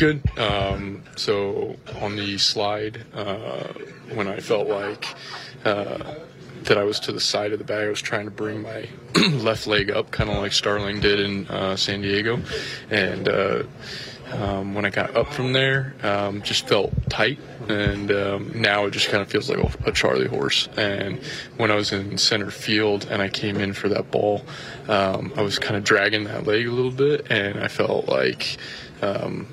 Good. Um, so on the slide, uh, when I felt like uh, that I was to the side of the bag, I was trying to bring my left leg up, kind of like Starling did in uh, San Diego, and. Uh, um, when I got up from there, um, just felt tight, and um, now it just kind of feels like a, Charlie horse. And when I was in center field and I came in for that ball, um, I was kind of dragging that leg a little bit, and I felt like um,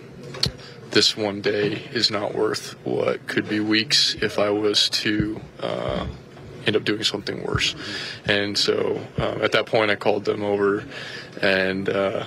this one day is not worth what could be weeks if I was to uh, end up doing something worse. And so uh, at that point, I called them over and. Uh,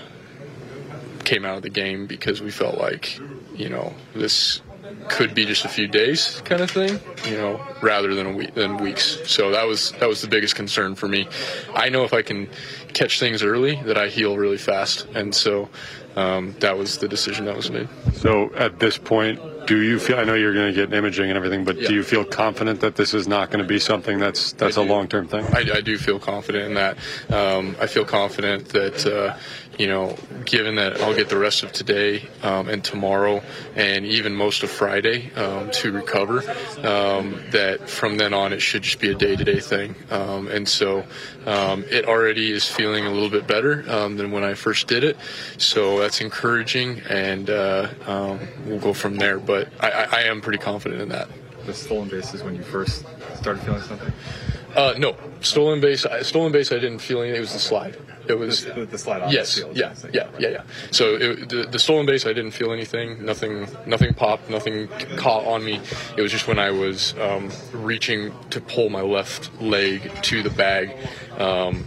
came out of the game because we felt like, you know, this could be just a few days kind of thing, you know, rather than a week than weeks. So that was that was the biggest concern for me. I know if I can catch things early that I heal really fast, and so um, that was the decision that was made. So at this point, do you feel? I know you're going to get imaging and everything, but yeah. do you feel confident that this is not going to be something that's that's a long term thing? I, I, do feel confident in that. Um, I feel confident that uh, you know, given that I'll get the rest of today um, and tomorrow and even most of Friday um, to recover, um, that from then on it should just be a day to day thing. Um, and so um, it already is feeling a little bit better um, than when I first did it. So that's encouraging, and uh, we'll go from there. But I, I, am pretty confident in that. The stolen bases when you first started feeling something? Uh, no, stolen base. Stolen base. I didn't feel anything. It was the slide. It was the, the slide off yes, the field. Yeah, yeah, yeah, yeah. So it, the, the stolen base, I didn't feel anything. Nothing, nothing popped. Nothing caught on me. It was just when I was um, reaching to pull my left leg to the bag. Um,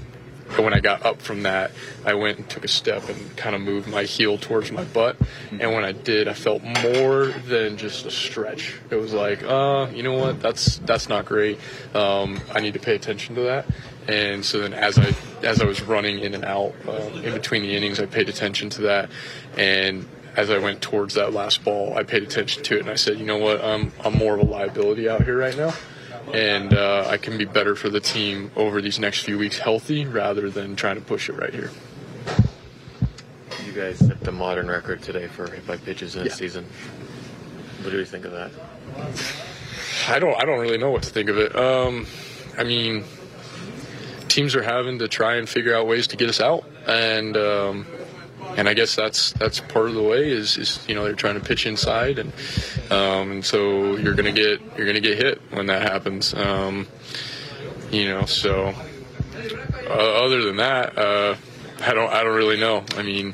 but when I got up from that, I went and took a step and kind of moved my heel towards my butt. And when I did, I felt more than just a stretch. It was like, uh, you know what? That's that's not great. Um, I need to pay attention to that. And so then, as I as I was running in and out um, in between the innings, I paid attention to that. And as I went towards that last ball, I paid attention to it, and I said, you know what? I'm I'm more of a liability out here right now and uh, I can be better for the team over these next few weeks healthy rather than trying to push it right here. You guys set the modern record today for hit by pitches in yeah. a season. What do you think of that? I don't. I don't really know what to think of it. Um, I mean, teams are having to try and figure out ways to get us out, and um, and I guess that's that's part of the way is, is you know they're trying to pitch inside and um, and so you're gonna get you're gonna get hit when that happens um, you know so uh, other than that uh, I don't I don't really know I mean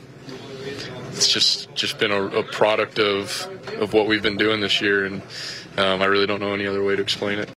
it's just just been a, a product of of what we've been doing this year and um, I really don't know any other way to explain it.